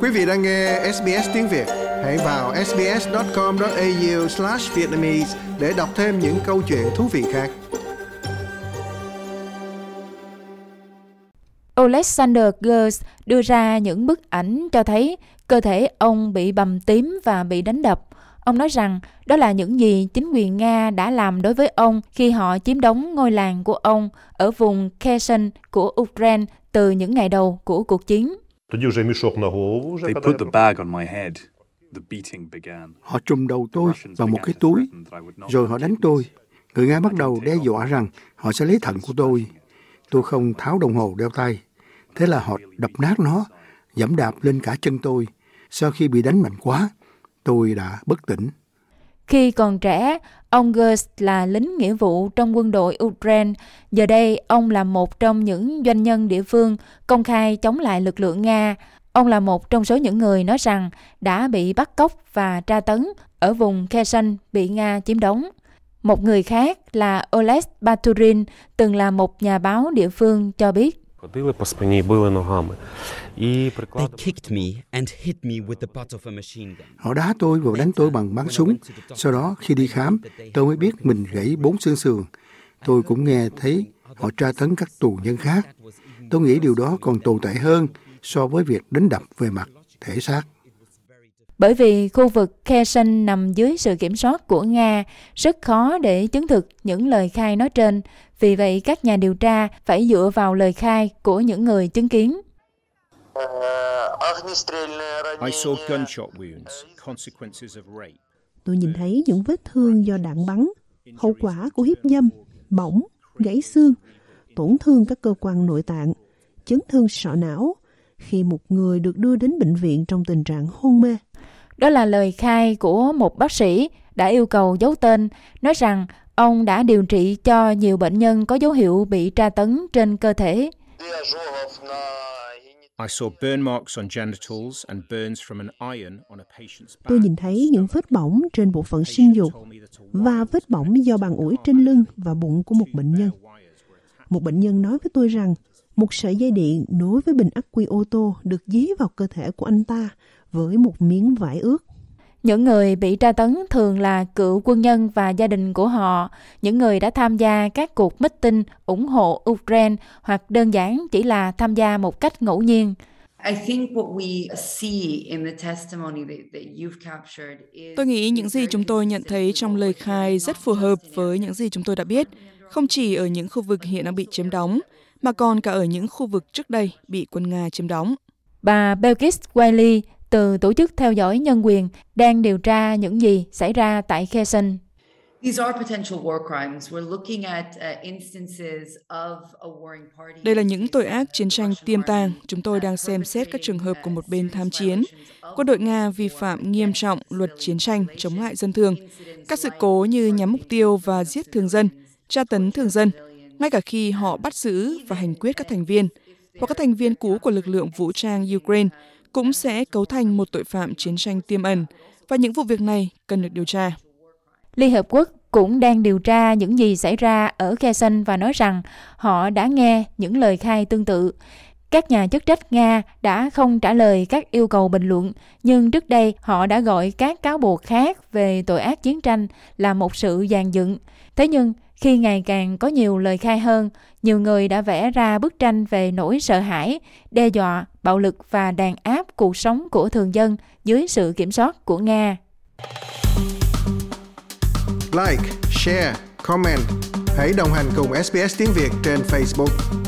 Quý vị đang nghe SBS tiếng Việt, hãy vào sbs.com.au/vietnamese để đọc thêm những câu chuyện thú vị khác. Alexander Gers đưa ra những bức ảnh cho thấy cơ thể ông bị bầm tím và bị đánh đập. Ông nói rằng đó là những gì chính quyền Nga đã làm đối với ông khi họ chiếm đóng ngôi làng của ông ở vùng Kherson của Ukraine từ những ngày đầu của cuộc chiến. They put the bag on my head. The beating began. Họ trùm đầu tôi vào một cái túi, rồi họ đánh tôi. Người Nga bắt đầu đe dọa rằng họ sẽ lấy thận của tôi. Tôi không tháo đồng hồ đeo tay. Thế là họ đập nát nó, dẫm đạp lên cả chân tôi. Sau khi bị đánh mạnh quá, tôi đã bất tỉnh. Khi còn trẻ, ông Gers là lính nghĩa vụ trong quân đội Ukraine. Giờ đây, ông là một trong những doanh nhân địa phương công khai chống lại lực lượng Nga. Ông là một trong số những người nói rằng đã bị bắt cóc và tra tấn ở vùng Kherson bị Nga chiếm đóng. Một người khác là Oles Baturin, từng là một nhà báo địa phương cho biết. They kicked me and hit me with the butt of a machine gun. Họ đá tôi và đánh tôi bằng bắn súng. Sau đó khi đi khám, tôi mới biết mình gãy bốn xương sườn. Tôi cũng nghe thấy họ tra tấn các tù nhân khác. Tôi nghĩ điều đó còn tồi tệ hơn so với việc đánh đập về mặt thể xác. Bởi vì khu vực Kherson nằm dưới sự kiểm soát của Nga, rất khó để chứng thực những lời khai nói trên. Vì vậy, các nhà điều tra phải dựa vào lời khai của những người chứng kiến. I saw gunshot wounds, consequences of rape. Tôi nhìn thấy những vết thương do đạn bắn, hậu quả của hiếp dâm, bỏng, gãy xương, tổn thương các cơ quan nội tạng, chấn thương sọ não khi một người được đưa đến bệnh viện trong tình trạng hôn mê. Đó là lời khai của một bác sĩ đã yêu cầu giấu tên, nói rằng ông đã điều trị cho nhiều bệnh nhân có dấu hiệu bị tra tấn trên cơ thể. I saw burn marks on genitals and burns from an iron on a patient's back. Tôi nhìn thấy những vết bỏng trên bộ phận sinh dục và vết bỏng do bàn ủi trên lưng và bụng của một bệnh nhân. Một bệnh nhân nói với tôi rằng một sợi dây điện nối với bình ắc quy ô tô được dí vào cơ thể của anh ta với một miếng vải ướt. Những người bị tra tấn thường là cựu quân nhân và gia đình của họ, những người đã tham gia các cuộc meeting ủng hộ Ukraine hoặc đơn giản chỉ là tham gia một cách ngẫu nhiên. I think what we see in the testimony that, that you've captured is Tôi nghĩ những gì chúng tôi nhận thấy trong lời khai rất phù hợp với những gì chúng tôi đã biết, không chỉ ở những khu vực hiện đang bị chiếm đóng, mà còn cả ở những khu vực trước đây bị quân Nga chiếm đóng. Bà Belkis Wiley từ Tổ chức Theo dõi Nhân quyền đang điều tra những gì xảy ra tại Kherson. these are potential war crimes. We're looking at uh, instances of a warring party. Đây là những tội ác chiến tranh tiềm tàng. Chúng tôi đang xem xét các trường hợp của một bên tham chiến. Quân đội Nga vi phạm nghiêm trọng luật chiến tranh chống lại dân thường. Các sự cố như nhắm mục tiêu và giết thường dân, tra tấn thường dân, ngay cả khi họ bắt giữ và hành quyết các thành viên hoặc các thành viên cũ của lực lượng vũ trang Ukraine cũng sẽ cấu thành một tội phạm chiến tranh tiềm ẩn và những vụ việc này cần được điều tra. Liên Hợp Quốc cũng đang điều tra những gì xảy ra ở Kherson và nói rằng họ đã nghe những lời khai tương tự. Các nhà chức trách Nga đã không trả lời các yêu cầu bình luận, nhưng trước đây họ đã gọi các cáo buộc khác về tội ác chiến tranh là một sự dàn dựng. Thế nhưng, khi ngày càng có nhiều lời khai hơn, nhiều người đã vẽ ra bức tranh về nỗi sợ hãi, đe dọa, bạo lực và đàn áp cuộc sống của thường dân dưới sự kiểm soát của Nga. Like, share, comment. Hãy đồng hành cùng SBS tiếng Việt trên Facebook.